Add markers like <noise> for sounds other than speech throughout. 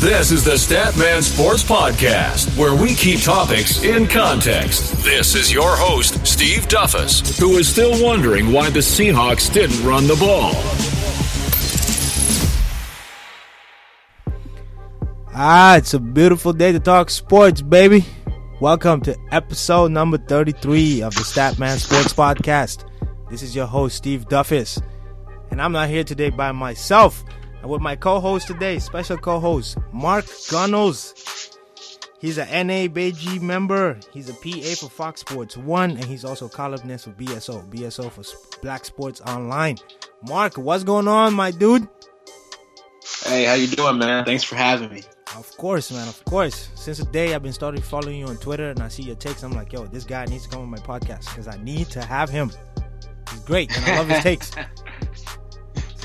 This is the Statman Sports Podcast, where we keep topics in context. This is your host, Steve Duffus, who is still wondering why the Seahawks didn't run the ball. Ah, it's a beautiful day to talk sports, baby. Welcome to episode number 33 of the Statman Sports Podcast. This is your host, Steve Duffus. And I'm not here today by myself. I'm with my co-host today, special co-host, Mark Gunnels. He's a NABJ member. He's a PA for Fox Sports 1, and he's also columnist for BSO. BSO for Black Sports Online. Mark, what's going on, my dude? Hey, how you doing, man? Thanks for having me. Of course, man. Of course. Since the day I've been started following you on Twitter and I see your takes, I'm like, yo, this guy needs to come on my podcast because I need to have him. He's great, and I love his <laughs> takes. So,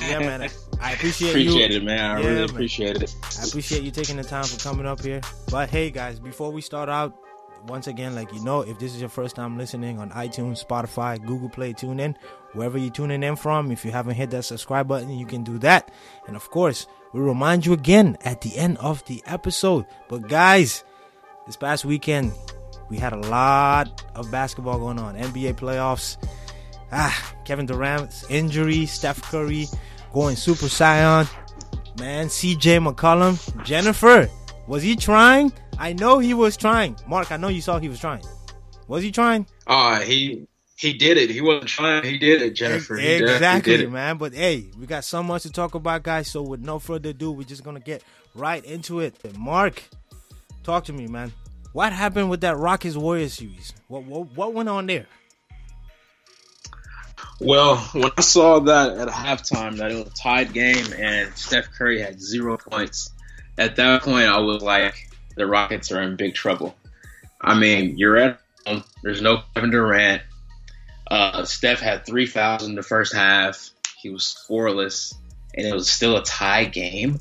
<laughs> yeah, man. I, I appreciate, appreciate you. it, man. I Yeah, really man. appreciate it. I appreciate you taking the time for coming up here. But hey, guys, before we start out, once again, like you know, if this is your first time listening on iTunes, Spotify, Google Play, TuneIn, wherever you're tuning in from, if you haven't hit that subscribe button, you can do that. And of course, we remind you again at the end of the episode. But guys, this past weekend, we had a lot of basketball going on. NBA playoffs. Ah, Kevin Durant's injury, Steph Curry going Super Saiyan. Man, CJ McCollum, Jennifer, was he trying? I know he was trying. Mark, I know you saw he was trying. Was he trying? Uh he he did it. He wasn't trying. He did it, Jennifer. He exactly, did it. man. But hey, we got so much to talk about, guys. So with no further ado, we're just gonna get right into it. Mark, talk to me, man. What happened with that Rockets Warriors series? What what, what went on there? Well, when I saw that at halftime that it was a tied game and Steph Curry had zero points, at that point I was like, the Rockets are in big trouble. I mean, you're at home. There's no Kevin Durant. Uh, Steph had three fouls in the first half. He was scoreless, and it was still a tie game.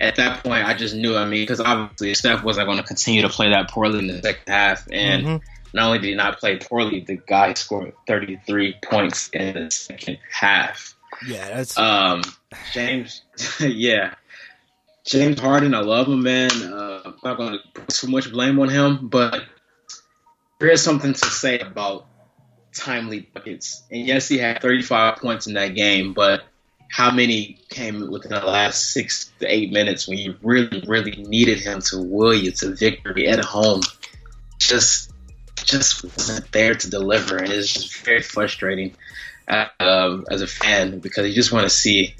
At that point, I just knew. I mean, because obviously Steph wasn't going to continue to play that poorly in the second half, and Mhm. Not only did he not play poorly, the guy scored 33 points in the second half. Yeah, that's Um, James, <laughs> yeah, James Harden, I love him, man. Uh, I'm not going to put too much blame on him, but there is something to say about timely buckets. And yes, he had 35 points in that game, but how many came within the last six to eight minutes when you really, really needed him to will you to victory at home? Just, just wasn't there to deliver, and it's just very frustrating uh, um, as a fan because you just want to see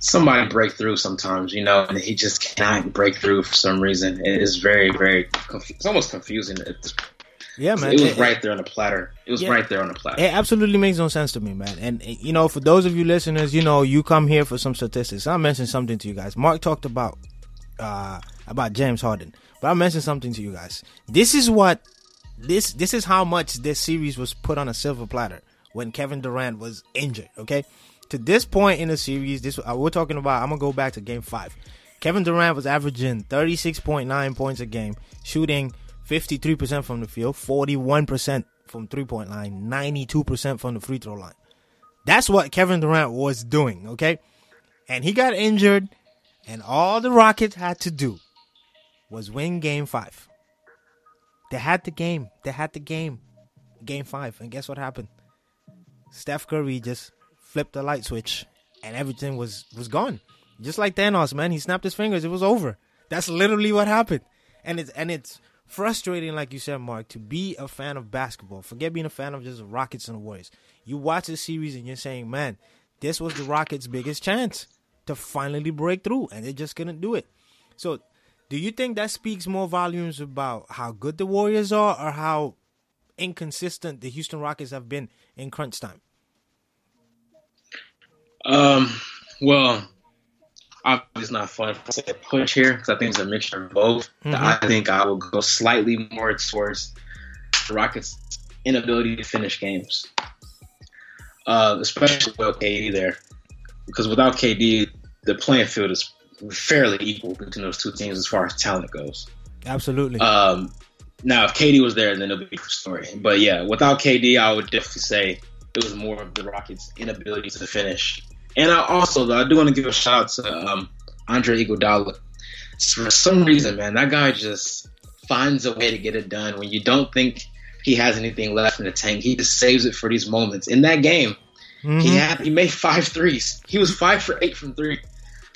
somebody break through sometimes, you know, and he just cannot break through for some reason. It is very, very, conf- it's almost confusing. This yeah, man. it was right there on the platter. It was Yeah. right there on the platter. It absolutely makes no sense to me, man. And you know, for those of you listeners, you know, you come here for some statistics. I mentioned something to you guys. Mark talked about uh about James Harden, but I mentioned something to you guys. This is what this this is how much this series was put on a silver platter when Kevin Durant was injured. Okay, to this point in the series, this uh, we're talking about. I'm gonna go back to Game Five. Kevin Durant was averaging 36.9 points a game, shooting 53% from the field, 41% from three point line, 92% from the free throw line. That's what Kevin Durant was doing, okay? And he got injured, and all the Rockets had to do was win game five. They had the game. They had the game. Game five. And guess what happened? Steph Curry just flipped the light switch and everything was was gone. Just like Thanos, man. He snapped his fingers. It was over. That's literally what happened. And it's and it's frustrating, like you said, Mark, to be a fan of basketball. Forget being a fan of just Rockets and the Warriors. You watch the series and you're saying, man, this was the Rockets' biggest chance to finally break through, and they just couldn't do it. So, do you think that speaks more volumes about how good the Warriors are, or how inconsistent the Houston Rockets have been in crunch time? Um, well, obviously it's not fun to say push here because I think it's a mixture of both. Mhm. I think I will go slightly more towards the Rockets' inability to finish games, uh, especially without KD there, because without KD, the playing field is fairly equal between those two teams as far as talent goes. Absolutely. Um, now, if KD was there, then it'll be a different story. But yeah, without KD, I would definitely say it was more of the Rockets' inability to finish. And I also, though, I do want to give a shout out to um, Andre Iguodala. for some reason, man, that guy just finds a way to get it done when you don't think he has anything left in the tank. He just saves it for these moments. In that game, mm-hmm. he had he made five threes. He was five for eight from three.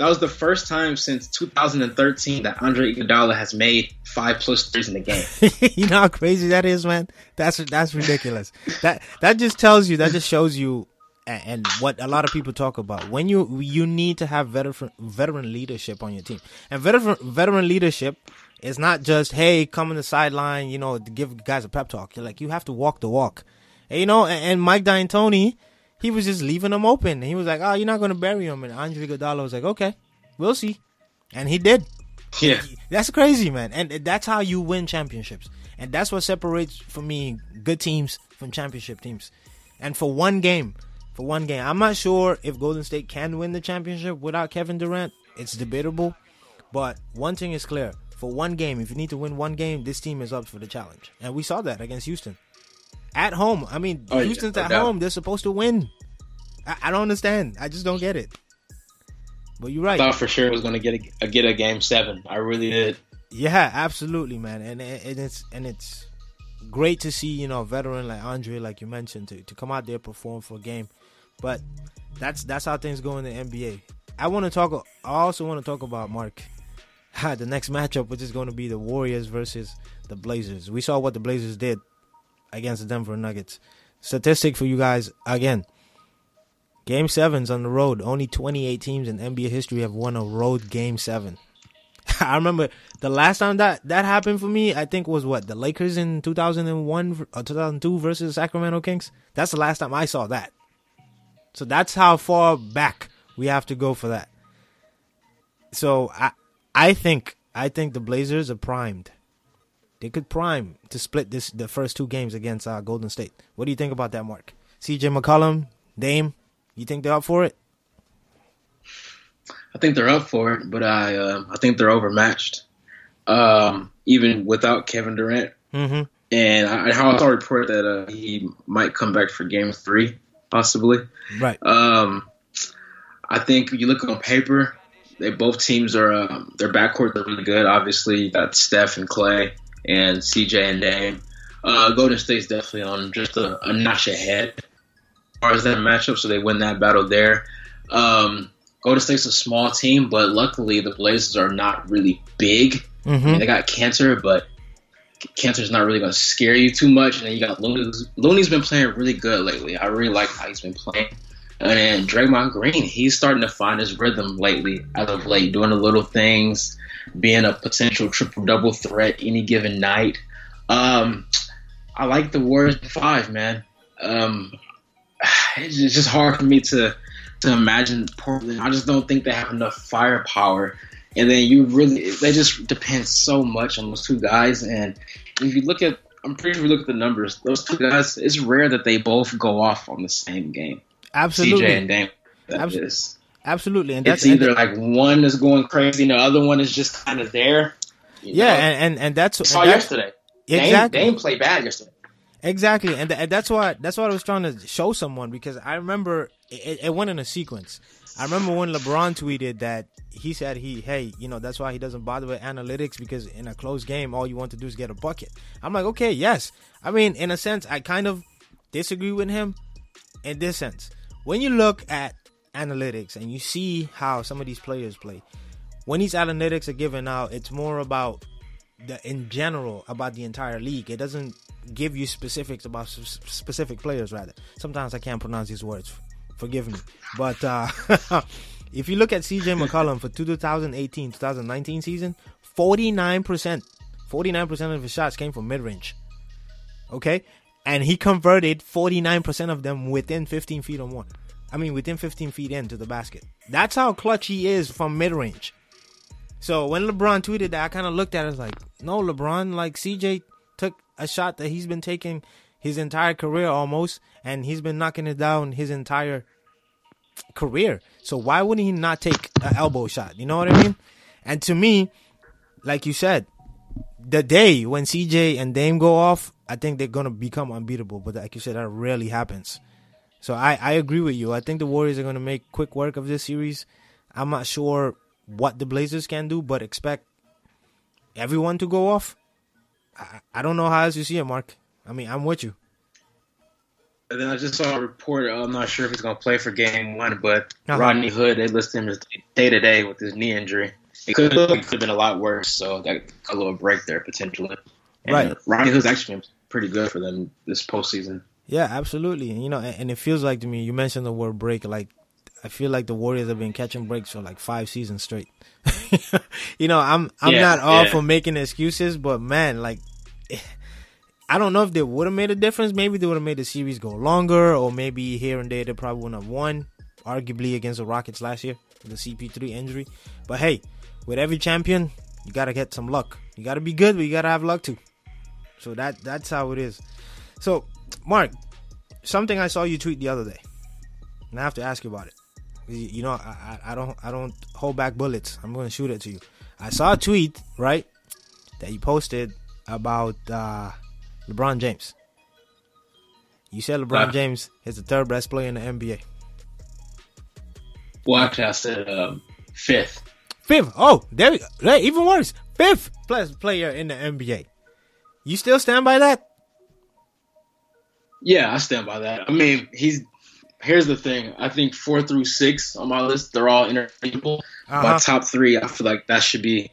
That was the first time since 2013 that Andre Iguodala has made five plus threes in the game. <laughs> you know how crazy that is, man. That's that's ridiculous. that that just tells you, that just shows you, and what a lot of people talk about when you you need to have veteran veteran leadership on your team, and veteran veteran leadership is not just hey come on the sideline, you know, give guys a pep talk. You're like you have to walk the walk, and, you know. And, and Mike D'Antoni he was just leaving them open. He was like, "Oh, you're not going to bury him." And Andre Iguodala was like, "Okay, we'll see," and he did. Yeah, that's crazy, man. And that's how you win championships. And that's what separates for me good teams from championship teams. And for one game, for one game, I'm not sure if Golden State can win the championship without Kevin Durant. It's debatable, but one thing is clear: for one game, if you need to win one game, this team is up for the challenge. And we saw that against Houston at home. I mean, oh, Houston's yeah, at home. They're supposed to win. I, I, don't understand. I just don't get it. But you're right. I thought for sure it was going to get a, get a game seven. I really did. Yeah, absolutely, man. And, and it's and it's great to see you know a veteran like Andre, like you mentioned, to, to come out there perform for a game. But that's that's how things go in the NBA. I want to talk. I also want to talk about Mark. <laughs> the next matchup, which is going to be the Warriors versus the Blazers. We saw what the Blazers did against the Denver Nuggets. Statistic for you guys again. Game sevens on the road. Only 28 teams in NBA history have won a road game seven. <laughs> I remember the last time that that happened for me. I think was what the Lakers in 2001 or uh, 2002 versus Sacramento Kings. That's the last time I saw that. So that's how far back we have to go for that. So I I think I think the Blazers are primed they could prime to split this the first two games against uh, Golden State. What do you think about that, Mark? C.J. McCollum, Dame, you think they're up for it? I think they're up for it, but I uh, I think they're overmatched, um, even without Kevin Durant. Mm-hmm. And I, I saw a report that uh, he might come back for Game Three, possibly. Right. Um, I think you look on paper, they both teams are um, their backcourt are really good. Obviously, you got Steph and Clay and CJ and Dame. Uh, Golden State's definitely on just a, a, notch ahead as far as that matchup, so they win that battle there. Um, Golden State's a small team, but luckily the Blazers are not really big. Mm-hmm. I mean, they got Kanter, but Kanter's not really going to scare you too much. And then you got Looney. Looney's been playing really good lately. I really like how he's been playing. And Draymond Green, he's starting to find his rhythm lately, as of late, doing the little things, being a potential triple double threat any given night. Um, I like the Warriors five, man. Um, it's just hard for me to to imagine Portland. I just don't think they have enough firepower. And then you really, they just depend so much on those two guys. And if you look at, I'm pretty sure you look at the numbers, those two guys, it's rare that they both go off on the same game. Absolutely. CJ and Dame. That Abs- is. Absolutely, and that's it's either like one is going crazy and the other one is just kind of there. Yeah, and, and and that's I saw and that's, yesterday. Exactly, Dame, Dame played bad yesterday. Exactly, and, th- and that's why that's what I was trying to show someone because I remember it, it went in a sequence. I remember when LeBron tweeted that he said he hey you know that's why he doesn't bother with analytics because in a close game all you want to do is get a bucket. I'm like okay yes, I mean in a sense I kind of disagree with him in this sense. When you look at analytics and you see how some of these players play, when these analytics are given out, it's more about the in general about the entire league. It doesn't give you specifics about specific players. Rather, sometimes I can't pronounce these words. Forgive me, but uh, <laughs> if you look at CJ McCollum for 2018-2019 season, 49 percent, 49 percent of his shots came from mid range. Okay, and he converted 49 percent of them within 15 feet or more. I mean, within 15 feet into the basket. That's how clutch he is from mid range. So when LeBron tweeted that, I kind of looked at it like, no, LeBron, like CJ took a shot that he's been taking his entire career almost, and he's been knocking it down his entire career. So why wouldn't he not take an elbow shot? You know what I mean? And to me, like you said, the day when CJ and Dame go off, I think they're gonna become unbeatable. But like you said, that rarely happens. So I, I agree with you. I think the Warriors are going to make quick work of this series. I'm not sure what the Blazers can do, but expect everyone to go off. I, I don't know how else you see it, Mark. I mean, I'm with you. And then I just saw a report. I'm not sure if he's going to play for game one, but uh-huh. Rodney Hood, they listed him as day to day with his knee injury. It could, it could have been a lot worse, so that a little break there potentially. And right. Rodney Hood's actually been pretty good for them this postseason. Yeah, absolutely. You know, and, and it feels like to me, you mentioned the word break. Like, I feel like the Warriors have been catching breaks for like five seasons straight. <laughs> you know, I'm I'm yeah, not all yeah. for making excuses, but man, like I don't know if they would have made a difference. Maybe they would have made the series go longer, or maybe here and there they probably wouldn't have won, arguably against the Rockets last year, with the CP3 injury. But hey, with every champion, you gotta get some luck. You gotta be good, but you gotta have luck too. So that that's how it is. So, Mark, something I saw you tweet the other day, and I have to ask you about it. You know, I, I don't I don't hold back bullets. I'm gonna shoot it to you. I saw a tweet right that you posted about uh, LeBron James. You said LeBron uh, James is the third best player in the NBA. Well, actually, I said um, fifth. Fifth. Oh, there we go. Hey, even worse. Fifth best player in the NBA. You still stand by that? Yeah, I stand by that. I mean, he's. Here's the thing. I think four through six on my list, they're all interchangeable. Uh-huh. My top three, I feel like that should be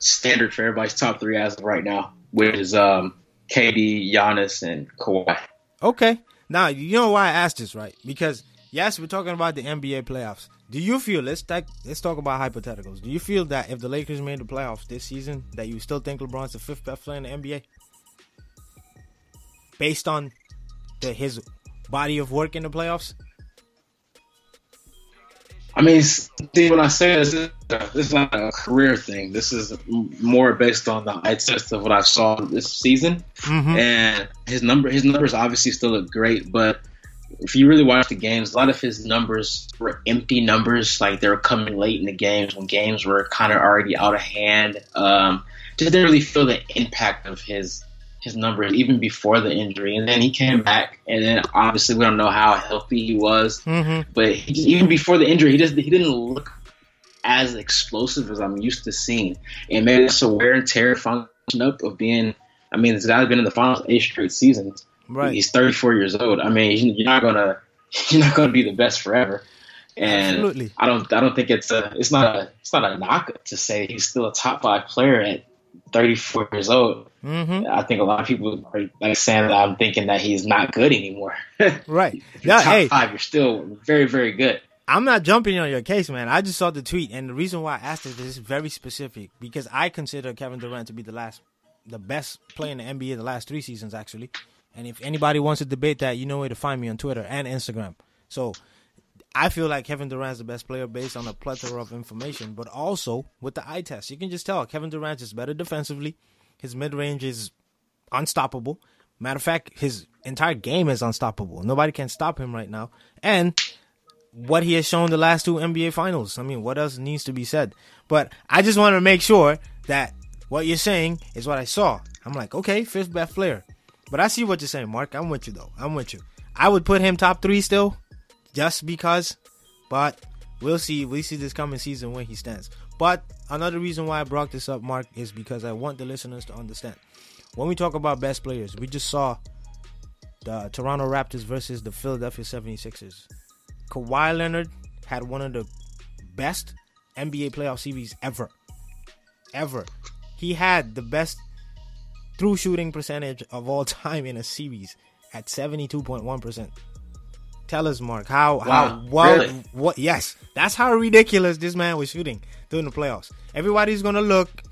standard for everybody's top three as of right now, which is um, KD, Giannis, and Kawhi. Okay. Now you know why I asked this, right? Because yes, we're talking about the NBA playoffs. Do you feel let's talk, let's talk about hypotheticals? Do you feel that if the Lakers made the playoffs this season, that you still think LeBron's the fifth best player in the NBA, based on the, his body of work in the playoffs? I mean, see, when I say this, this is not a career thing. This is more based on the eye test of what I saw this season. Mm-hmm. And his number, his numbers obviously still look great, but if you really watch the games, a lot of his numbers were empty numbers. Like they were coming late in the games when games were kind of already out of hand. Um, just didn't really feel the impact of his his numbers even before the injury, and then he came back, and then obviously we don't know how healthy he was, mm-hmm. but he, even before the injury, he just he didn't look as explosive as I'm used to seeing, and maybe it's a wear and tear function up of being. I mean, this guy's been in the finals eight straight seasons. Right. He's 34 years old. I mean, you're not gonna <laughs> you're not gonna be the best forever. And Absolutely. I don't I don't think it's a it's not a it's not a knock to say he's still a top five player at 34 years old. Mm-hmm. I think a lot of people are like saying that I'm thinking that he's not good anymore. <laughs> right. Yeah, top hey, five, you're still very, very good. I'm not jumping on your case, man. I just saw the tweet, and the reason why I asked it is very specific because I consider Kevin Durant to be the last, the best player in the NBA the last three seasons, actually. And if anybody wants to debate that, you know where to find me on Twitter and Instagram. So I feel like Kevin Durant's the best player based on a plethora of information, but also with the eye test. You can just tell Kevin Durant is better defensively. His mid range is unstoppable. Matter of fact, his entire game is unstoppable. Nobody can stop him right now. And what he has shown the last two NBA finals. I mean, what else needs to be said? But I just want to make sure that what you're saying is what I saw. I'm like, okay, fifth best player. But I see what you're saying, Mark. I'm with you though. I'm with you. I would put him top three still just because. But we'll see. We see this coming season where he stands. But another reason why I brought this up, Mark, is because I want the listeners to understand. When we talk about best players, we just saw the Toronto Raptors versus the Philadelphia 76ers. Kawhi Leonard had one of the best NBA playoff series ever. Ever. He had the best true shooting percentage of all <laughs> time in a series at 72.1%. Tell us, Mark, how wow, how what really? what? Yes, that's how ridiculous this man was shooting during the playoffs. Everybody's gonna look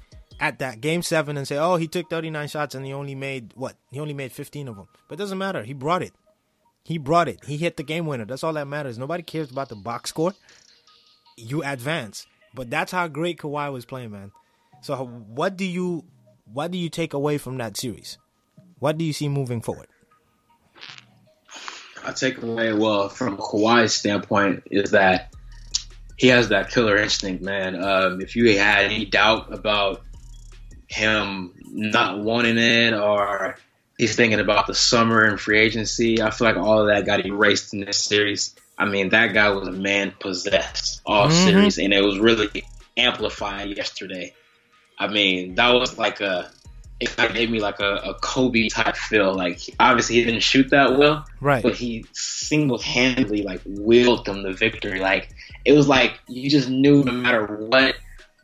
at that game seven and say, "Oh, he took 39 shots and he only made what? He only made 15 of them." But it doesn't matter. He brought it. He brought it. He hit the game winner. That's all that matters. Nobody cares about the box score. You advance. But that's how great Kawhi was playing, man. So what do you what do you take away from that series? What do you see moving forward? I take away well from Kawhi's standpoint is that he has that killer instinct, man. Um, if you had any doubt about him not wanting it or he's thinking about the summer and free agency, I feel like all of that got erased in this series. I mean, that guy was a man possessed all mm-hmm. series, and it was really amplified yesterday. I mean, that was like a it kind of gave me like a, a Kobe type feel. Like obviously he didn't shoot that well, Right. but he single handedly like willed them the victory. Like it was like you just knew no matter what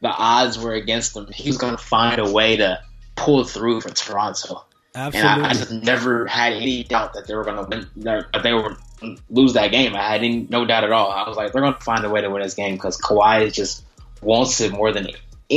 the odds were against him, he was gonna find a way to pull through for Toronto. And Absolutely. I, I just never had any doubt that they were gonna win, that they were lose that game. I had any, no doubt at all. I was like, they're gonna find a way to win this game because Kawhi just wants it more than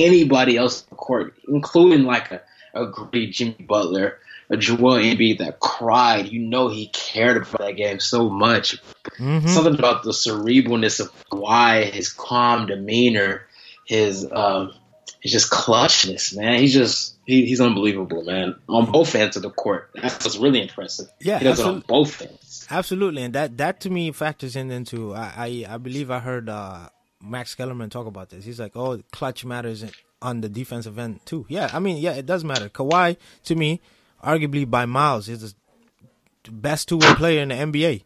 anybody else on the court, including like a, a great Jimmy Butler, a Joel Embiid that cried. You know he cared about that game so much. Mhm. Something about the cerebralness of why his calm demeanor, his um, his just clutchness, man. He's just he, he's unbelievable, man. On both ends of the court, that's what's really impressive. Yeah, he does it on both ends. Absolutely, and that that to me factors in into I I, I believe I heard uh, Max Kellerman talk about this. He's like, oh, clutch matters on the defensive end too. Yeah, I mean, yeah, it does matter. Kawhi to me, arguably by miles, is the best two way player in the NBA.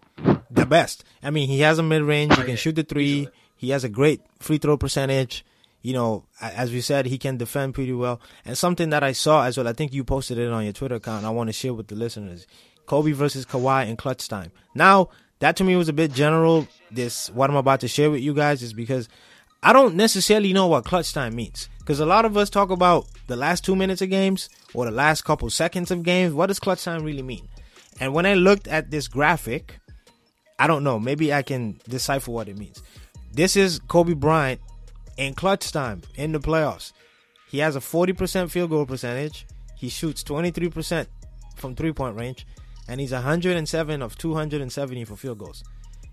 The best. I mean, he has a mid range. He can shoot the three. He has a great free throw percentage. You know, as we said, he can defend pretty well. And something that I saw as well, I think you posted it on your Twitter account. I want to share with the listeners. Kobe versus Kawhi in clutch time. Now, that to me was a bit general. This what I'm about to share with you guys is because I don't necessarily know what clutch time means. Because a lot of us talk about the last two minutes of games or the last couple seconds of games. What does clutch time really mean? And when I looked at this graphic, I don't know. Maybe I can decipher what it means. This is Kobe Bryant in clutch time in the playoffs. He has a 40% field goal percentage. He shoots 23% from three point range. And he's 107 of 270 for field goals.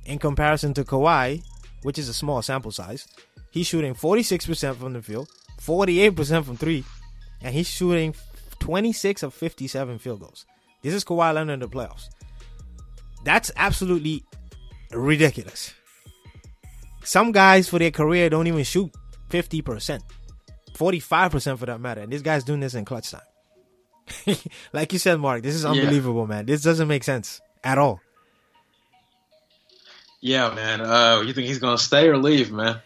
In comparison to Kawhi, which is a small sample size, he's shooting 46% from the field, 48% from three, and he's shooting 26 of 57 field goals. This is Kawhi Leonard in the playoffs. That's absolutely ridiculous. Some guys for their career don't even shoot 50%, 45% for that matter. And this guy's doing this in clutch time. <laughs> like you said, Mark, this is unbelievable, man. This doesn't make sense at all. Yeah, man. Uh, you think he's gonna stay or leave, man?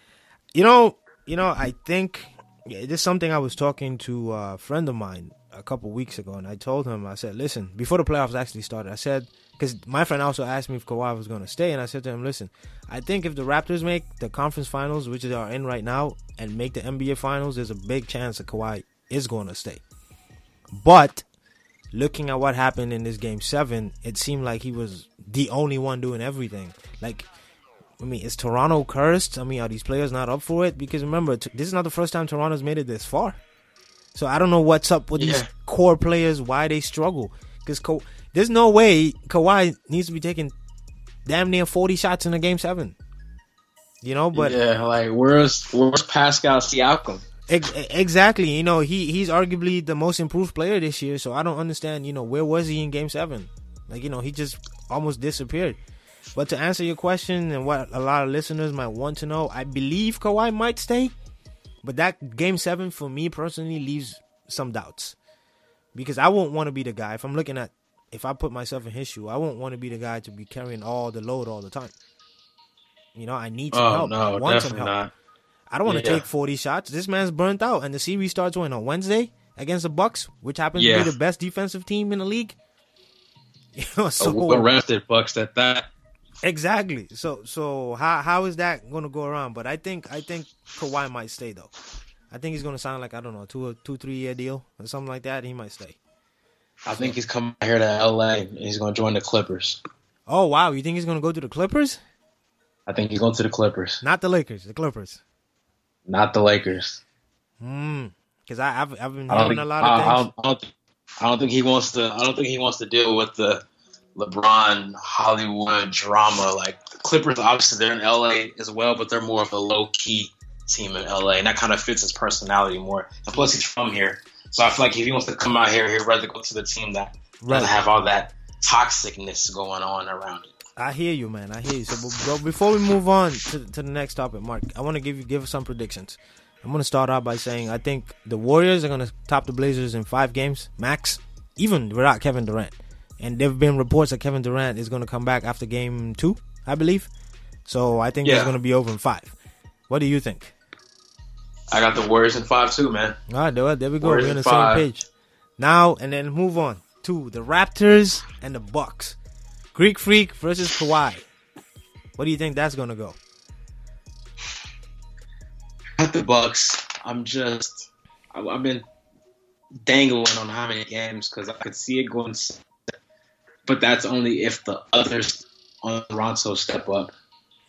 You know, you know, I think yeah, this is something I was talking to a friend of mine a couple weeks ago, and I told him, I said, listen, before the playoffs actually started, I said, because my friend also asked me if Kawhi was going to stay, and I said to him, listen, I think if the Raptors make the conference finals, which they are in right now, and make the NBA finals, there's a big chance that Kawhi is going to stay. But looking at what happened in this game seven, it seemed like he was the only one doing everything. Like, I mean, is Toronto cursed? I mean, are these players not up for it? Because remember, this is not the first time Toronto's made it this far. So I don't know what's up with these core players, why they struggle. Because Ka- there's no way Kawhi needs to be taking damn near 40 shots in a game seven. You know, but yeah, like where's where's Pascal Siakam? Ex- exactly. You know, he he's arguably the most improved player this year. So I don't understand. You know, where was he in Game Seven? Like, you know, he just almost disappeared. But to answer your question and what a lot of listeners might want to know, I believe Kawhi might stay. But that Game Seven for me personally leaves some doubts because I won't want to be the guy if I'm looking at if I put myself in his shoe. I won't want to be the guy to be carrying all the load all the time. You know, I need some Oh help. I no, want some help. not. I don't want to Yeah. take 40 shots. This man's burnt out, and the series starts when on Wednesday against the Bucks, which happens Yeah. to be the best defensive team in the league. <laughs> You know, so A well rested Bucks at that. exactly. So so how how is that going to go around? But I think I think Kawhi might stay though. I think he's going to sign like I don't know two two three year deal or something like that. He might stay. I think he's coming here to LA and he's gonna join the Clippers. Oh wow, you think he's going to go to the Clippers? I think he's going to the Clippers, Not the Lakers, the Clippers. Not the Lakers. Hmm. Because I I've I've been hearing think a lot of I things. I don't think I don't think he wants to. I don't think he wants to deal with the LeBron Hollywood drama. Like the Clippers, obviously they're in LA as well, but they're more of a low key team in LA, and that kind of fits his personality more. And plus, he's from here, so I feel like if he wants to come out here, he'd rather go to the team that Right. doesn't have all that toxicness going on around it. I hear you, man. I hear you. So, but, but before we move on to, to the next topic, Mark, I want to give you give some predictions. I'm going to start out by saying I think the Warriors are going to top the Blazers in five games max, even without Kevin Durant. And there've been reports that Kevin Durant is going to come back after game two, I believe. So I think it's going to be over in five. What do you think? I got the Warriors in five too, man. All right, there, there we go. Warriors We're on the five. same page. Now and then move on to the Raptors and the Bucks. Greek Freak versus Kawhi. What do you think that's gonna go? At the Bucks, I'm just I- I've been dangling on how many games because I could see it going, but that's only if the others on Toronto step up.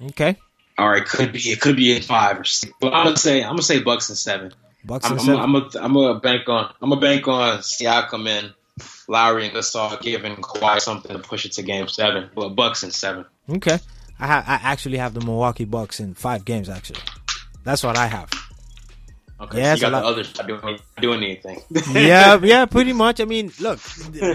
Okay, Or it could be it could be in five or six. But I'm gonna say I'm gonna say Bucks in seven. Bucks I'm and I'm seven. I'm a, I'm bank on I'm a bank on Siakam and Lowry and Gasol giving Kawhi something to push it to game seven. But Bucks in seven. Okay, I ha- I actually have the Milwaukee Bucks in five games. Actually, that's what I have. Okay, Yeah, you got the others not doing doing anything. <laughs> yeah, <laughs> yeah, pretty much. I mean, look,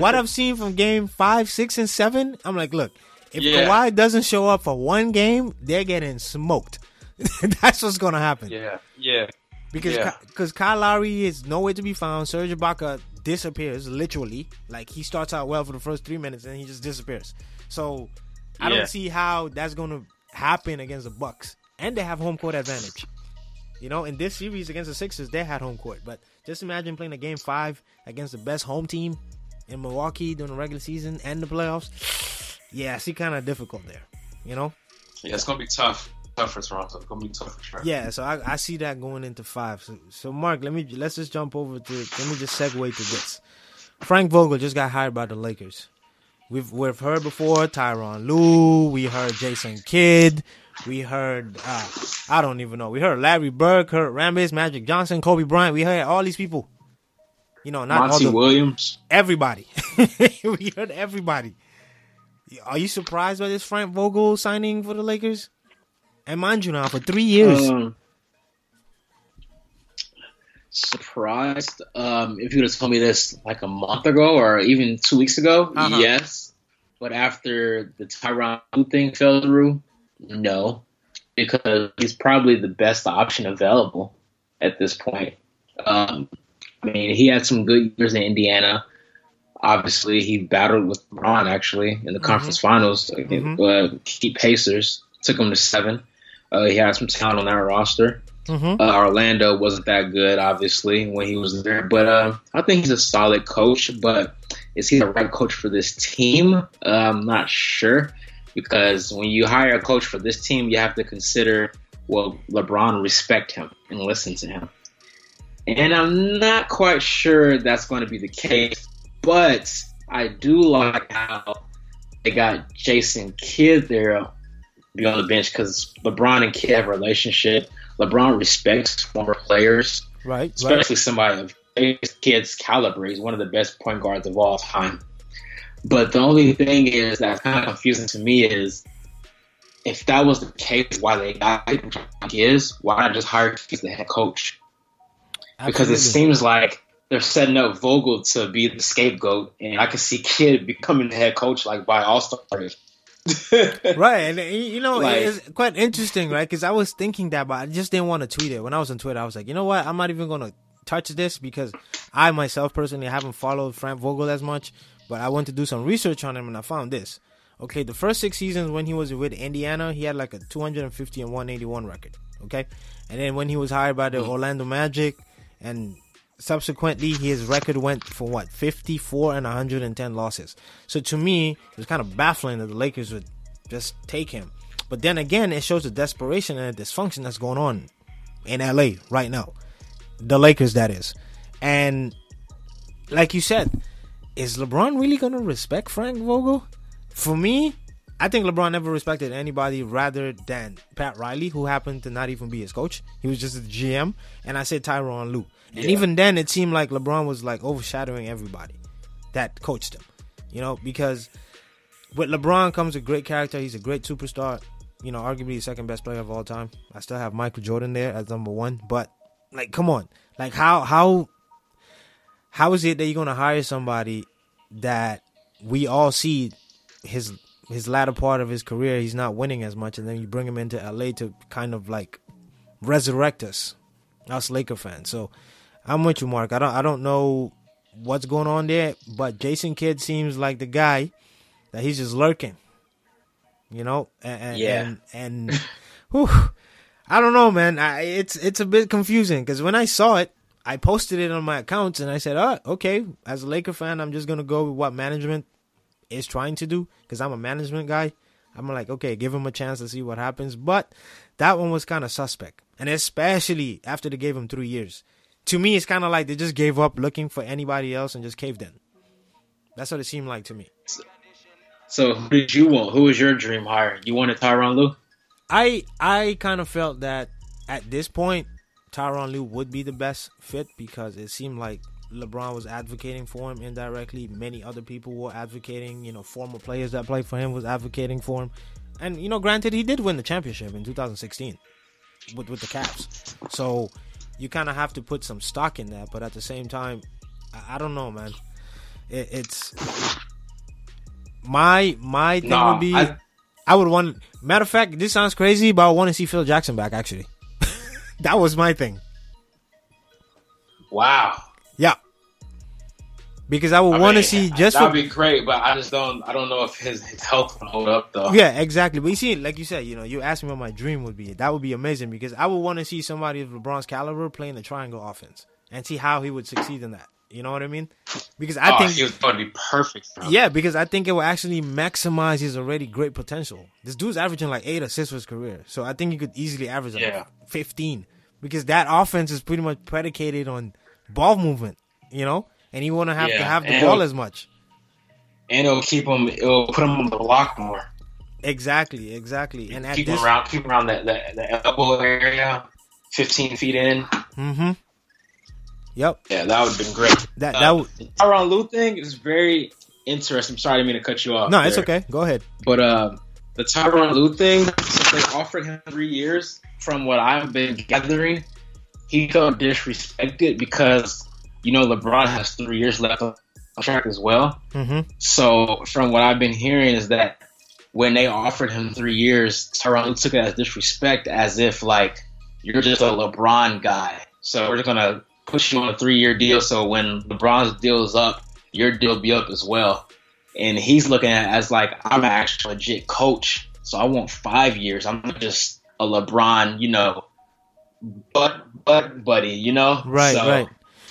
what I've seen from game five, six, and seven, I'm like, look, if Yeah. Kawhi doesn't show up for one game, they're getting smoked. <laughs> That's what's gonna happen. yeah, yeah. Because Yeah. because Kyle Lowry is nowhere to be found. Serge Ibaka disappears literally. Like he starts out well for the first three minutes and he just disappears. So I Yeah. don't see how that's going to happen against the Bucks. And they have home court advantage. You know, in this series against the Sixers, they had home court. But just imagine playing a game five against the best home team in Milwaukee during the regular season and the playoffs. <sighs> Yeah, I see kind of difficult there. You know. Yeah, it's gonna be tough. Toronto. It's gonna be sure. Yeah, so I, I see that going into five. So, so Mark, let me let's just jump over to let me just segue to this. Frank Vogel just got hired by the Lakers. We've we've heard before Tyronn Lue, we heard Jason Kidd, we heard uh, I don't even know. We heard Larry Bird, Kurt Rambis, Magic Johnson, Kobe Bryant. We heard all these people. You know, not all the Williams. everybody. <laughs> we heard everybody. Are you surprised by this Frank Vogel signing for the Lakers? And mind you, now for three years. Um, surprised. Um, if you would have told me this like a month ago or even two weeks ago, Uh-huh. yes. But after the Tyronn thing fell through, no, because he's probably the best option available at this point. Um, I mean, he had some good years in Indiana. Obviously, he battled with LeBron actually in the conference finals. Mhm. Uh, Pacers took him to seven. Uh, he had some talent on that roster. Mhm. Uh, Orlando wasn't that good, obviously, when he was there. But uh, I think he's a solid coach. But is he the right coach for this team? Uh, I'm not sure because when you hire a coach for this team, you have to consider well, LeBron respect him and listen to him. And I'm not quite sure that's going to be the case. But I do like how they got Jason Kidd there be on the bench because LeBron and Kidd have a relationship. LeBron respects former players, Right, right. especially somebody of Kidd's caliber. He's one of the best point guards of all time. But the only thing is that's kind of confusing to me is if that was the case, why they got Kidd, why not just hire Kidd as the head coach? Because it seems like they're setting up Vogel to be the scapegoat, and I can see Kidd becoming the head coach like by All Star break. <laughs> right, and uh, you know Like- it's quite interesting, right? Because I was thinking that, but I just didn't want to tweet it. When I was on Twitter, I was like, you know what? I'm not even going to touch this because I myself personally haven't followed Frank Vogel as much, but I went to do some research on him and I found this. Okay, the first six seasons when he was with Indiana, he had like a 250 and 181 record. Okay, and then when he was hired by the Orlando Magic, and subsequently his record went for what 54 and 110 losses. So to me, it was kind of baffling that the Lakers would just take him. But then again, it shows the desperation and the dysfunction that's going on in LA right now. The Lakers, that is. And like you said, is LeBron really to respect Frank Vogel? For me, I think LeBron never respected anybody rather than Pat Riley, who happened to not even be his coach. He was just the GM. And I said Tyronn Lue. And Yeah. even then, it seemed like LeBron was like overshadowing everybody that coached him. You know, because with LeBron comes a great character. He's a great superstar. You know, arguably the second best player of all time. I still have Michael Jordan there as number one. But like, come on, like how how how is it that you're gonna hire somebody that we all see his his latter part of his career he's not winning as much, and then you bring him into LA to kind of like resurrect us, us Laker fans. So I'm with you, Mark. I don't I don't know what's going on there, but Jason Kidd seems like the guy that he's just lurking. You know, and, and Yeah. and, and <laughs> whew, I don't know, man. I, it's it's a bit confusing because when I saw it, I posted it on my accounts and I said, "Oh, okay." As a Laker fan, I'm just gonna go with what management is trying to do because I'm a management guy. I'm like, okay, give him a chance to see what happens. But that one was kind of suspect, and especially after they gave him three years. To me, it's kind of like they just gave up looking for anybody else and just caved in. That's what it seemed like to me. So, who did you want? Who was your dream hire? You wanted Tyronn Lue? I I kind of felt that at this point, Tyronn Lue would be the best fit because it seemed like LeBron was advocating for him indirectly. Many other people were advocating. You know, former players that played for him was advocating for him. And you know, granted, he did win the championship in 2016 with with the Caps. So you kind of have to put some stock in that. But at the same time, I, I don't know, man. It, it's my my thing Nah, would be. I- I would want. Matter of fact, this sounds crazy, but I want to see Phil Jackson back. Actually, <laughs> that was my thing. Wow. Yeah, because I would I want to see just that'd for, be great, but I just don't. I don't know if his, his health will hold up though. yeah, exactly. But you see, like you said, you know, you asked me what my dream would be. That would be amazing because I would want to see somebody of LeBron's caliber playing the triangle offense and see how he would succeed in that. You know what I mean? Because I oh, think he was going to be perfect. Him. Yeah, because I think it will actually maximize his already great potential. This dude's averaging like eight assists for his career, so I think he could easily average like Yeah. fifteen. Because that offense is pretty much predicated on ball movement, you know, and he won't have to have the ball as much. and it'll keep him. It'll put him on the block more. Exactly, exactly. And at keep this, him around. Keep him around the, the, the elbow area, fifteen feet in. mm-hmm. Yep, Yeah, that would have been great. that Uh, that would. the Tyronn Lue thing is very interesting. I'm sorry, I didn't mean to cut you off. No, it's okay. Go ahead. But uh, the Tyronn Lue thing, since they offered him three years, from what I've been gathering, he felt disrespected because you know LeBron has three years left on contract as well. Mm-hmm. So from what I've been hearing is that when they offered him three years, Tyronn Lue took it as disrespect, as if like you're just a LeBron guy. So we're just gonna push you on a three year deal. So when LeBron's deal is up, your deal will be up as well. And he's looking at it as like I'm an actual legit coach, so I want five years. I'm not just a LeBron, you know, but but buddy, you know. Right, So right.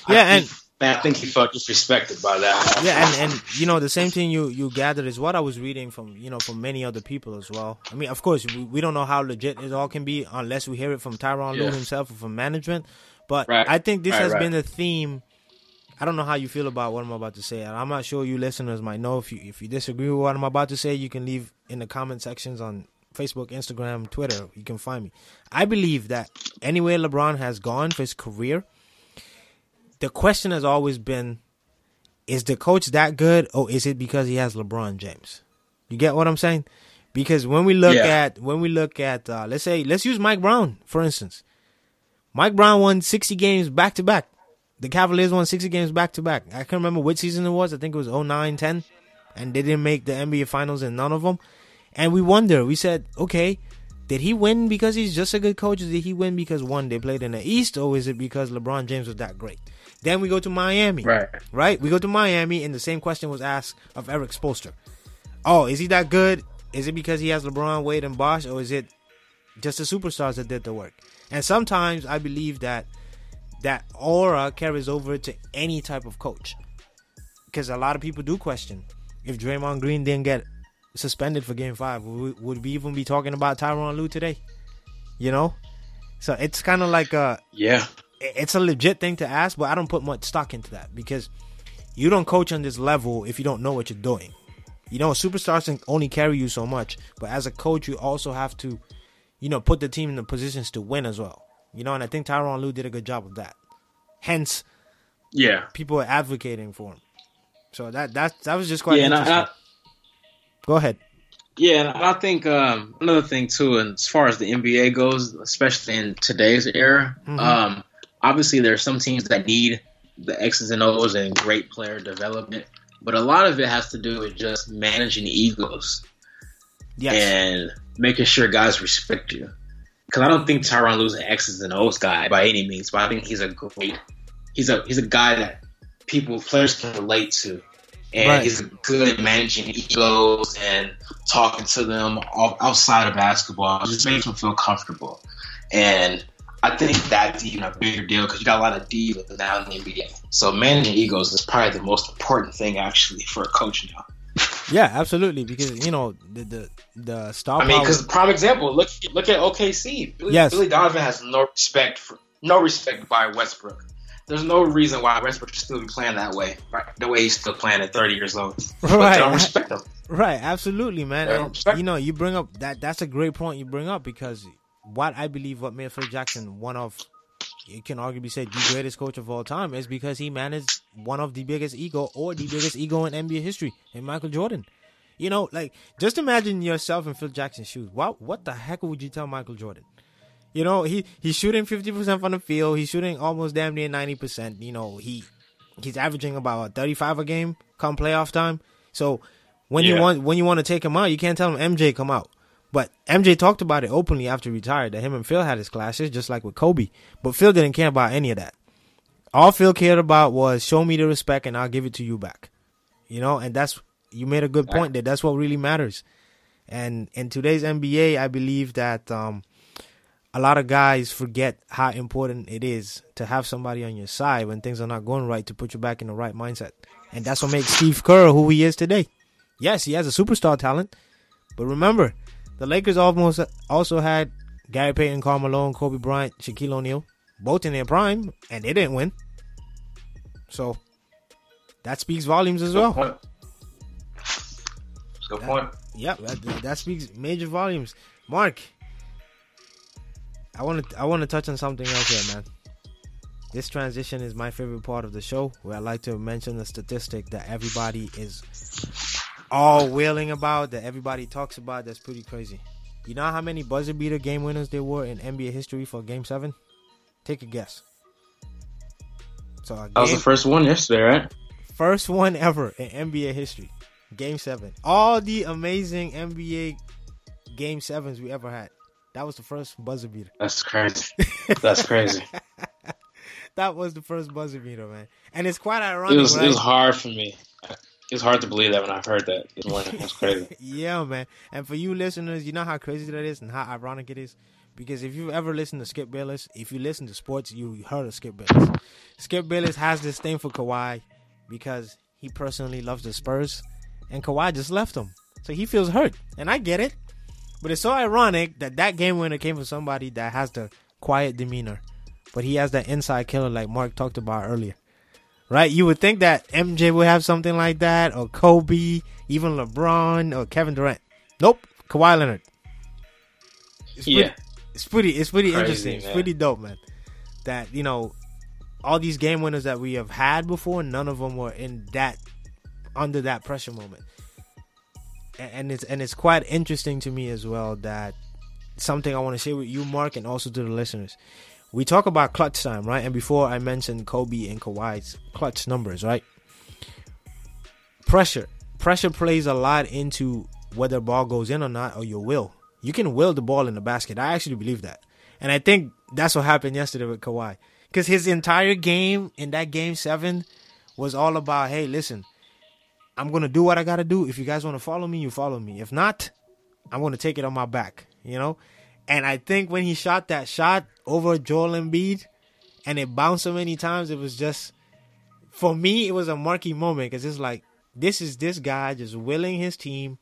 I Yeah, think- I think he felt disrespected by that. Yeah, and, and you know the same thing you you gathered is what I was reading from you know from many other people as well. I mean, of course, we, we don't know how legit it all can be unless we hear it from Tyronn Lue himself or from management. But Right. I think this Right, has right. been the theme. I don't know how you feel about what I'm about to say. I'm not sure you listeners might know. If you if you disagree with what I'm about to say, you can leave in the comment sections on Facebook, Instagram, Twitter. You can find me. I believe that anywhere LeBron has gone for his career, the question has always been is the coach that good or is it because he has LeBron James? You get what I'm saying? Because when we look Yeah. at when we look at uh, let's say let's use Mike Brown for instance. Mike Brown won 60 games back to back. The Cavaliers won 60 games back to back. I can't remember which season it was. I think it was 09 10 and they didn't make the NBA finals in none of them. And we wonder, we said, okay, did he win because he's just a good coach? Or did he win because one, they played in the East, or is it because LeBron James was that great? Then we go to Miami. Right. Right? We go to Miami, and the same question was asked of Erik Spoelstra. Oh, is he that good? Is it because he has LeBron, Wade, and Bosh, or is it just the superstars that did the work? And sometimes I believe that that aura carries over to any type of coach. Because a lot of people do question if Draymond Green didn't get suspended for Game Five, would we, even be talking about Tyronn Lue today? You know, so it's kind of like a Yeah. it's a legit thing to ask, but I don't put much stock into that because you don't coach on this level if you don't know what you're doing. You know, superstars can only carry you so much, but as a coach, you also have to, you know, put the team in the positions to win as well. You know, and I think Tyronn Lue did a good job of that. Hence, Yeah. people are advocating for him. So that that that was just quite Yeah, and interesting. I, Go ahead. Yeah, and I think um, another thing too, and as far as the NBA goes, especially in today's era, Mhm. um, obviously there are some teams that need the X's and O's and great player development, but a lot of it has to do with just managing egos Yes. and making sure guys respect you. Because I don't think Tyronn Lue's an X's and O's guy by any means, but I think he's a great, he's a he's a guy that people players can relate to, and Right. he's good at managing egos and talking to them outside of basketball. It just makes them feel comfortable. and I think that's even a bigger deal because you got a lot of divas now in the NBA. So managing egos is probably the most important thing actually for a coach now. Yeah, absolutely. Because you know the the the star. I mean, because prime example, look look at OKC. Billy, Yes. Billy Donovan has no respect for no respect by Westbrook. There's no reason why Westbrook should still be playing that way, right? The way he's still playing at 30 years old. But Right. they don't respect him. Right, absolutely, man. And, respect- you know, you bring up that that's a great point you bring up because what I believe what made Phil Jackson one of you can arguably say the greatest coach of all time is because he managed one of the biggest ego or the biggest ego in NBA history in Michael Jordan. You know, like just imagine yourself in Phil Jackson's shoes. What what the heck would you tell Michael Jordan? You know, he he's shooting fifty percent from the field. He's shooting almost damn near ninety percent. You know, he he's averaging about thirty five a game come playoff time. So when you want when you want to take him out, you can't tell him MJ come out. But MJ talked about it openly after he retired that him and Phil had his clashes, just like with Kobe. But Phil didn't care about any of that. All Phil cared about was show me the respect and I'll give it to you back. You know, and that's you made a good point there. That's what really matters. And in today's NBA, I believe that um, a lot of guys forget how important it is to have somebody on your side when things are not going right to put you back in the right mindset. And that's what makes Steve Kerr who he is today. Yes, he has a superstar talent, but remember, the Lakers almost also had Gary Payton, Karl Malone, Kobe Bryant, Shaquille O'Neal, both in their prime, and they didn't win. So that speaks volumes as well. Good point. Good point. Yep, that, that speaks major volumes. Mark, I want to I want to touch on something else here, man. This transition is my favorite part of the show, where I like to mention the statistic that everybody is all wailing about, that everybody talks about. That's pretty crazy. You know how many buzzer beater game winners there were in NBA history for Game Seven? Take a guess. So That was the first one yesterday, right? First one ever in NBA history. Game seven. All the amazing NBA game sevens we ever had. That was the first buzzer beater. That's crazy. That's crazy. <laughs> That was the first buzzer beater, man. And it's quite It ironic, was right? it was hard for me. It was hard to believe that when I heard that this morning. It was crazy. <laughs> yeah, man. And for you listeners, you know how crazy that is and how ironic it is? Because if you've ever listened to Skip Bayless, if you listen to sports, you heard of Skip Bayless. Skip Bayless has this thing for Kawhi because he personally loves the Spurs, and Kawhi just left him. So he feels hurt. And I get it. But it's so ironic that that game winner came from somebody that has the quiet demeanor, but he has that inside killer like Mark talked about earlier. Right? You would think that MJ would have something like that, or Kobe, even LeBron, or Kevin Durant. Nope, Kawhi Leonard. It's Yeah. pretty, it's pretty, it's pretty Crazy, interesting. It's man. pretty dope, man. That you know, all these game winners that we have had before, none of them were in that under that pressure moment. And it's and it's quite interesting to me as well that something I want to share with you, Mark, and also to the listeners. We talk about clutch time, right? And before I mentioned Kobe and Kawhi's clutch numbers, right? Pressure. Pressure plays a lot into whether ball goes in or not, or your will. You can will the ball in the basket. I actually believe that. And I think that's what happened yesterday with Kawhi. Because his entire game in that game seven was all about, hey, listen, I'm gonna do what I gotta do. If you guys want to follow me, you follow me. If not, I'm gonna take it on my back. You know. And I think when he shot that shot over Joel Embiid, and it bounced so many times, it was just for me, it was a marquee moment because it's like this is this guy just willing his team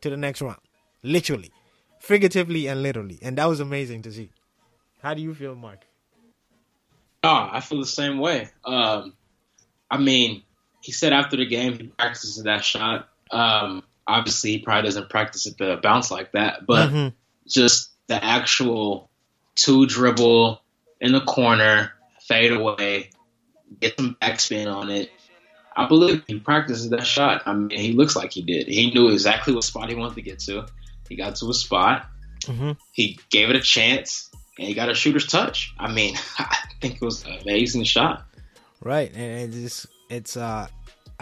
to the next round, literally, figuratively, and literally, and that was amazing to see. How do you feel, Mark? Oh, I feel the same way. Um, I mean, he said after the game he practices that shot. Um, obviously, he probably doesn't practice it to bounce like that, but Mhm. just the actual two dribble in the corner, fade away, get some backspin on it. I believe he practices that shot. I mean, he looks like he did. He knew exactly what spot he wanted to get to. He got to a spot. Mhm. He gave it a chance, and he got a shooter's touch. I mean, <laughs> I think it was an amazing shot. Right, and it's it's uh,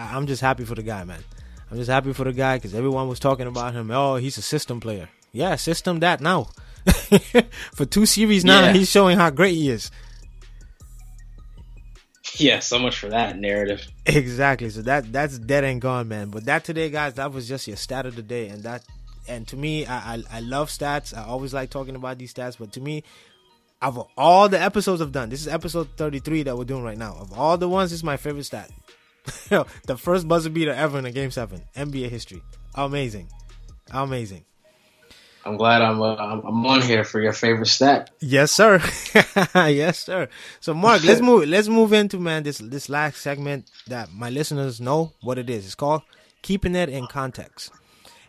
I- I'm just happy for the guy, man. I'm just happy for the guy because everyone was talking about him. Oh, he's a system player. Yeah, system that now. <laughs> for two series now, Yeah. he's showing how great he is. Yeah, so much for that narrative. Exactly. So that that's dead and gone, man. But that today, guys, that was just your stat of the day, and that and to me, I I, I love stats. I always like talking about these stats, but to me, of all the episodes I've done, this is episode 33 that we're doing right now. Of all the ones, this is my favorite stat. <laughs> the first buzzer beater ever in a game seven, NBA history. Amazing, amazing. I'm glad I'm uh, I'm on here for your favorite stat. Yes, sir. <laughs> yes, sir. So, Mark, let's move. Let's move into man this this last segment that my listeners know what it is. It's called keeping it in context,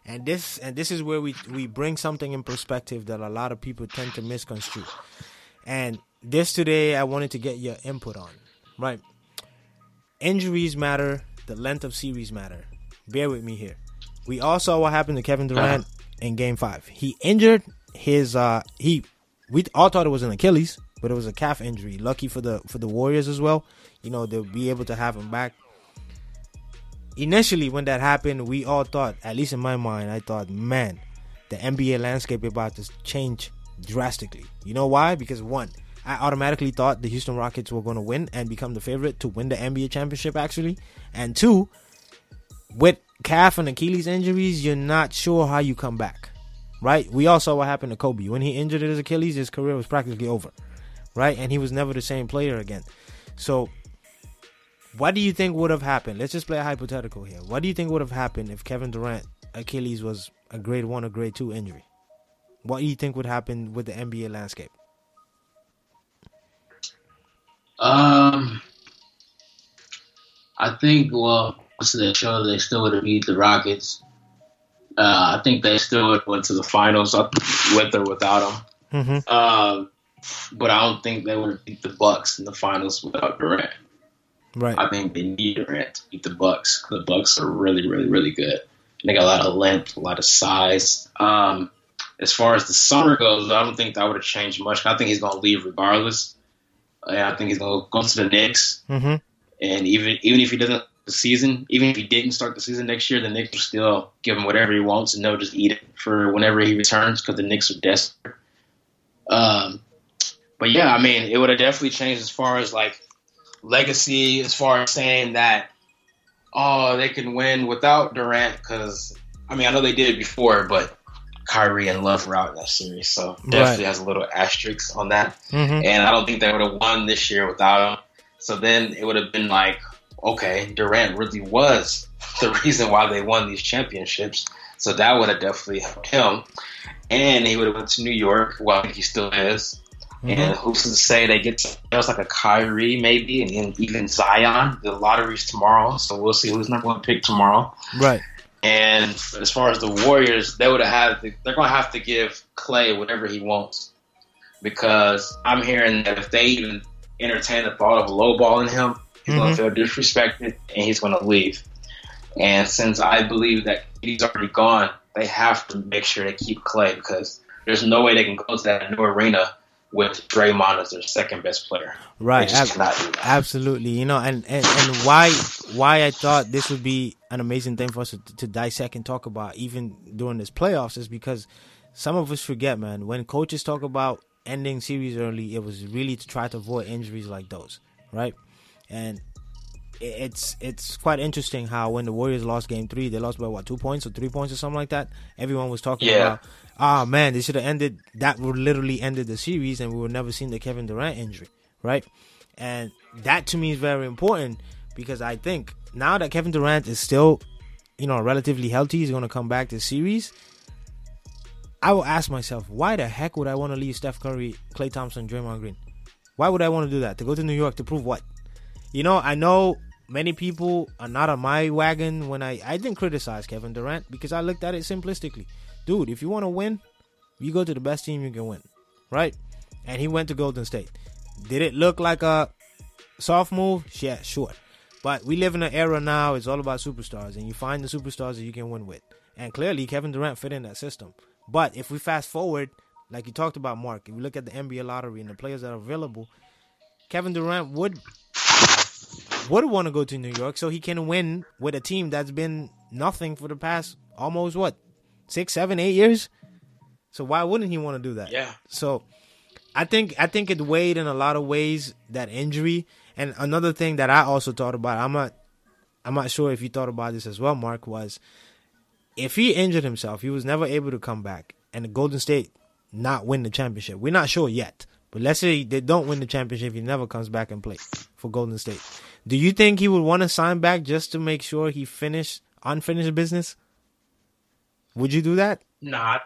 and this and this is where we we bring something in perspective that a lot of people tend to misconstrue. And this today, I wanted to get your input on. Right, injuries matter. The length of series matter. Bear with me here. We all saw what happened to Kevin Durant in Game Five. He injured his. uh He we all thought it was an Achilles, but it was a calf injury. Lucky for the for the Warriors as well. You know they'll be able to have him back. Initially, when that happened, we all thought, at least in my mind, I thought, man, the NBA landscape is about to change drastically. You know why? Because one, I automatically thought the Houston Rockets were going to win and become the favorite to win the NBA championship, actually. And two, with calf and Achilles injuries, you're not sure how you come back, right? We all saw what happened to Kobe. When he injured his Achilles, his career was practically over, right? And he was never the same player again. So, what do you think would have happened? Let's just play a hypothetical here. What do you think would have happened if Kevin Durant Achilles was a grade one or grade two injury? What do you think would happen with the NBA landscape? Um, I think well, to the show they still would have beat the Rockets. Uh, I think they still would have went to the finals with or without them. Mm-hmm. Uh, but I don't think they would have beat the Bucks in the finals without Durant. Right. I think they need Durant to beat the Bucks. The Bucks are really, really, really good. And they got a lot of length, a lot of size. Um, as far as the summer goes, I don't think that would have changed much. I think he's going to leave regardless. I think he's going to go to the Knicks. Mm-hmm. And even even if he doesn't the season, even if he didn't start the season next year, the Knicks will still give him whatever he wants, and they'll just eat it for whenever he returns because the Knicks are desperate. Um, but yeah, I mean, it would have definitely changed as far as like legacy, as far as saying that oh they can win without Durant because I mean I know they did it before, but Kyrie and Love were out in that series, so definitely Right. has a little asterisk on that. Mm-hmm. And I don't think they would have won this year without him. So then it would have been like, okay, Durant really was the <laughs> reason why they won these championships. So that would have definitely helped him. And he would have went to New York. Well, I think he still is. And who's to say they get else like a Kyrie maybe, and even Zion. The lottery's tomorrow, so we'll see who's not going to pick tomorrow. Right. And as far as the Warriors, they would have to, they're going to have to give Klay whatever he wants because I'm hearing that if they even entertain the thought of lowballing him, he's going Mhm. to feel disrespected and he's going to leave. And since I believe that he's already gone, they have to make sure they keep Klay because there's no way they can go to that new arena with Draymond as their second best player. Right. Ab- cannot do that. Absolutely, you know, and, and and why why I thought this would be an amazing thing for us to, to dissect and talk about even during this playoffs is because some of us forget, man. When coaches talk about ending series early, it was really to try to avoid injuries like those, right? And it's it's quite interesting how when the Warriors lost Game Three, they lost by what two points or three points or something like that. Everyone was talking Yeah. about, ah man, they should have ended. That would literally ended the series, and we would never seen the Kevin Durant injury, right? And that to me is very important because I think now that Kevin Durant is still, you know, relatively healthy, he's going to come back this series. I will ask myself, why the heck would I want to leave Steph Curry, Klay Thompson, Draymond Green? Why would I want to do that? To go to New York to prove what? You know, I know many people are not on my wagon when I I didn't criticize Kevin Durant because I looked at it simplistically. Dude, if you want to win, you go to the best team you can win, right? And he went to Golden State. Did it look like a soft move? Yeah, sure. But we live in an era now, it's all about superstars, and you find the superstars that you can win with. And clearly, Kevin Durant fit in that system. But if we fast forward, like you talked about, Mark, if we look at the NBA lottery and the players that are available, Kevin Durant would would want to go to New York so he can win with a team that's been nothing for the past almost what six, seven, eight years. So why wouldn't he want to do that? Yeah. So I think I think it weighed in a lot of ways that injury. And another thing that I also thought about, I'm not I'm not sure if you thought about this as well, Mark, was if he injured himself, he was never able to come back and the Golden State not win the championship. We're not sure yet, But let's say they don't win the championship, he never comes back and play for Golden State. Do you think he would want to sign back just to make sure he finish unfinished business? Would you do that? Nah,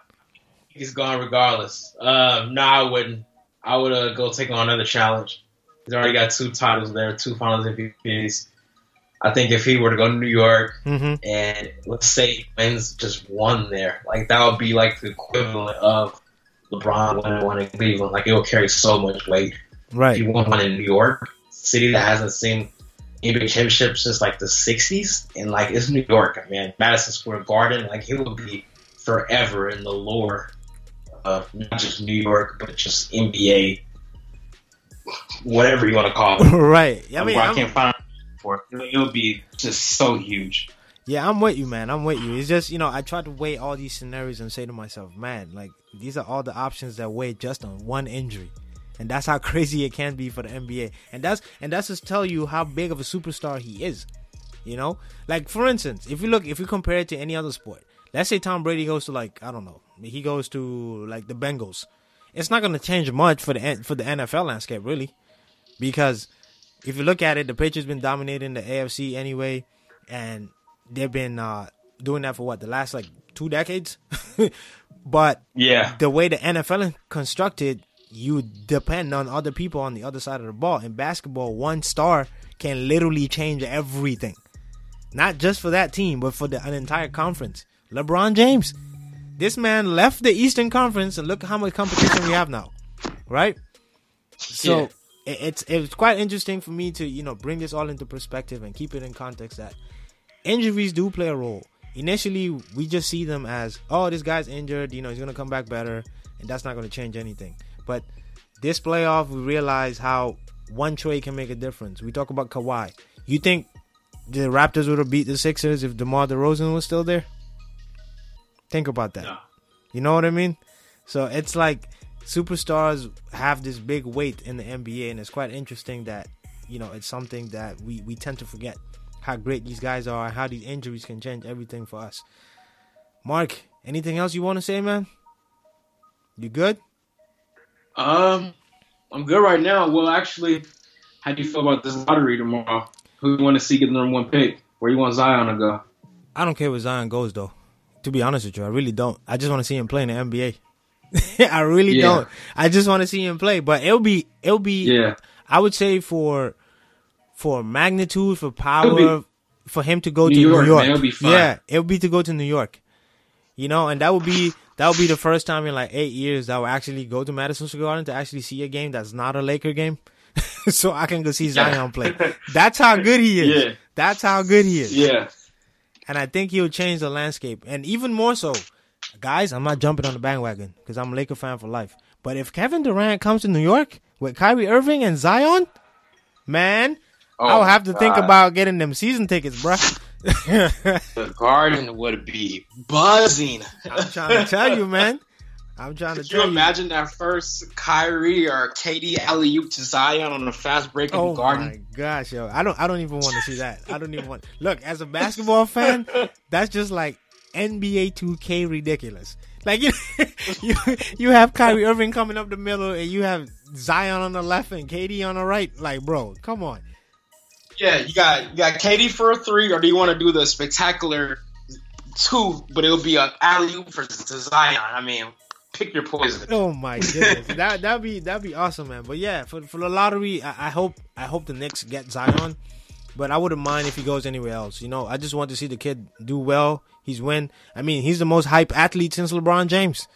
he's gone regardless. Um, no, nah, I wouldn't. I would uh, go take on another challenge. He's already got two titles there, two Finals MVPs. I think if he were to go to New York mm-hmm. and let's say he wins just one there, like that would be like the equivalent of LeBron winning one in Cleveland. Like it will carry so much weight. Right. If you won one in New York, city that hasn't seen NBA championship since like the '60s, and like it's New York, I mean Madison Square Garden, like it will be forever in the lore of not just New York, but just NBA, whatever you want to call it. <laughs> right. I mean, I can't find for it. It'll be just so huge. Yeah, I'm with you, man. I'm with you. It's just you know I try to weigh all these scenarios and say to myself, man, like these are all the options that weigh just on one injury and that's how <laughs> crazy it can be for the NBA. And that's and that's just tell you how big of a superstar he is. You know, like for instance, if you look, if you compare it to any other sport, let's say Tom Brady goes to like I don't know, he goes to like the Bengals. It's not going to change much for the for the NFL landscape, really, because if you look at it, the Patriots been dominating the AFC anyway, and they've been uh, doing that for what the last like two decades. <laughs> but yeah, the way the NFL constructed, you depend on other people on the other side of the ball. In basketball, one star can literally change everything. Not just for that team, but for the, an entire conference. LeBron James. This man left the Eastern Conference and look how much competition we have now. Right? So yeah. it's it's quite interesting for me to, you know, bring this all into perspective and keep it in context that injuries do play a role. Initially, we just see them as, oh, this guy's injured, you know, he's going to come back better, and that's not going to change anything. But this playoff, we realize how one trade can make a difference. We talk about Kawhi. You think the Raptors would have beat the Sixers if DeMar DeRozan was still there? Think about that. No. You know what I mean? So it's like superstars have this big weight in the NBA, and it's quite interesting that you know it's something that we we tend to forget how great these guys are, and how these injuries can change everything for us. Mark, anything else you want to say, man? You good? Um, I'm good right now. Well, actually, how do you feel about this lottery tomorrow? Who you want to see get the number one pick? Where you want Zion to go? I don't care where Zion goes, though. To be honest with you, I really don't. I just want to see him play in the NBA. <laughs> I really yeah. don't. I just want to see him play. But it'll be, it'll be. Yeah. I would say for, for magnitude, for power, for him to go New to York, New York. Man, it'll yeah, it'll be to go to New York. You know, and that would be that would be the first time in like eight years that I will actually go to Madison Square Garden to actually see a game that's not a Laker game. <laughs> so I can go see Zion play. That's how good he is. <laughs> Yeah. That's how good he is. Yeah. And I think he'll change the landscape. And even more so, guys, I'm not jumping on the bandwagon because I'm a Laker fan for life. But if Kevin Durant comes to New York with Kyrie Irving and Zion, man, oh, I'll have to God. think about getting them season tickets, bruh the garden would be buzzing. I'm trying to tell you, man. I'm trying Could to you imagine that first Kyrie or KD alley oop to Zion on a fast break in oh the garden? Oh my gosh, yo! I don't, I don't even want to see that. I don't even want. Look, as a basketball fan, that's just like NBA 2K ridiculous. Like you, <laughs> you, you have Kyrie Irving coming up the middle, and you have Zion on the left and KD on the right. Like, bro, come on. Yeah, you got you got KD for a three, or do you want to do the spectacular two, but it'll be an alley oop for Zion? I mean, pick your poison. <laughs> Oh my goodness, that that'd be that'd be awesome, man. But yeah, for for the lottery, I, I hope I hope the Knicks get Zion, but I wouldn't mind if he goes anywhere else. You know, I just want to see the kid do well. He's win. I mean, he's the most hype athlete since LeBron James.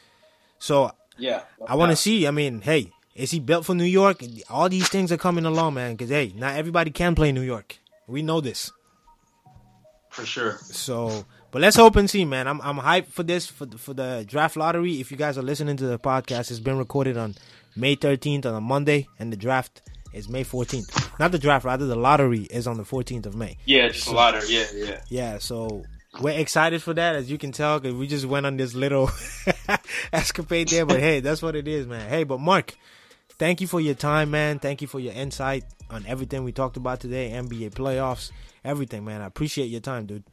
So yeah, I want to see. I mean, hey, is he built for New York? All these things are coming along, man. Because hey, not everybody can play New York. We know this for sure. So, but let's hope and see, man. I'm I'm hyped for this for the, for the draft lottery. If you guys are listening to the podcast, it's been recorded on May 13th on a Monday, and the draft is May 14th. Not the draft, rather the lottery is on the 14th of May. Yeah, just so, lottery. Yeah, yeah. Yeah, so we're excited for that, as you can tell, because we just went on this little <laughs> escapade there. But hey, that's what it is, man. Hey, but Mark, thank you for your time, man. Thank you for your insight on everything we talked about today, NBA playoffs, everything, man. I appreciate your time, dude.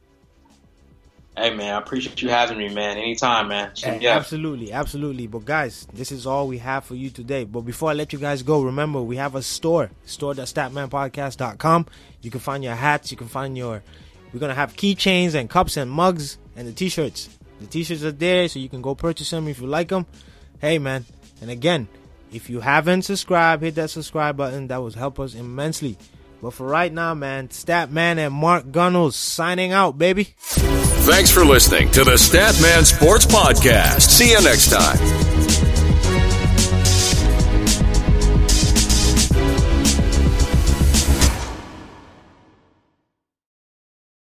Hey man, I appreciate you having me, man. Anytime, man. Yeah. Absolutely, absolutely. But guys, this is all we have for you today. But before I let you guys go, remember we have a store, store.statmanpodcast.com. You can find your hats, you can find your we're gonna have keychains and cups and mugs and the t-shirts. The t-shirts are there, so you can go purchase them if you like them. Hey man, and again, if you haven't subscribed, hit that subscribe button. That would help us immensely. But for right now, man, Statman and Mark Gunnels signing out, baby. Thanks for listening to the Statman Sports Podcast. See you next time.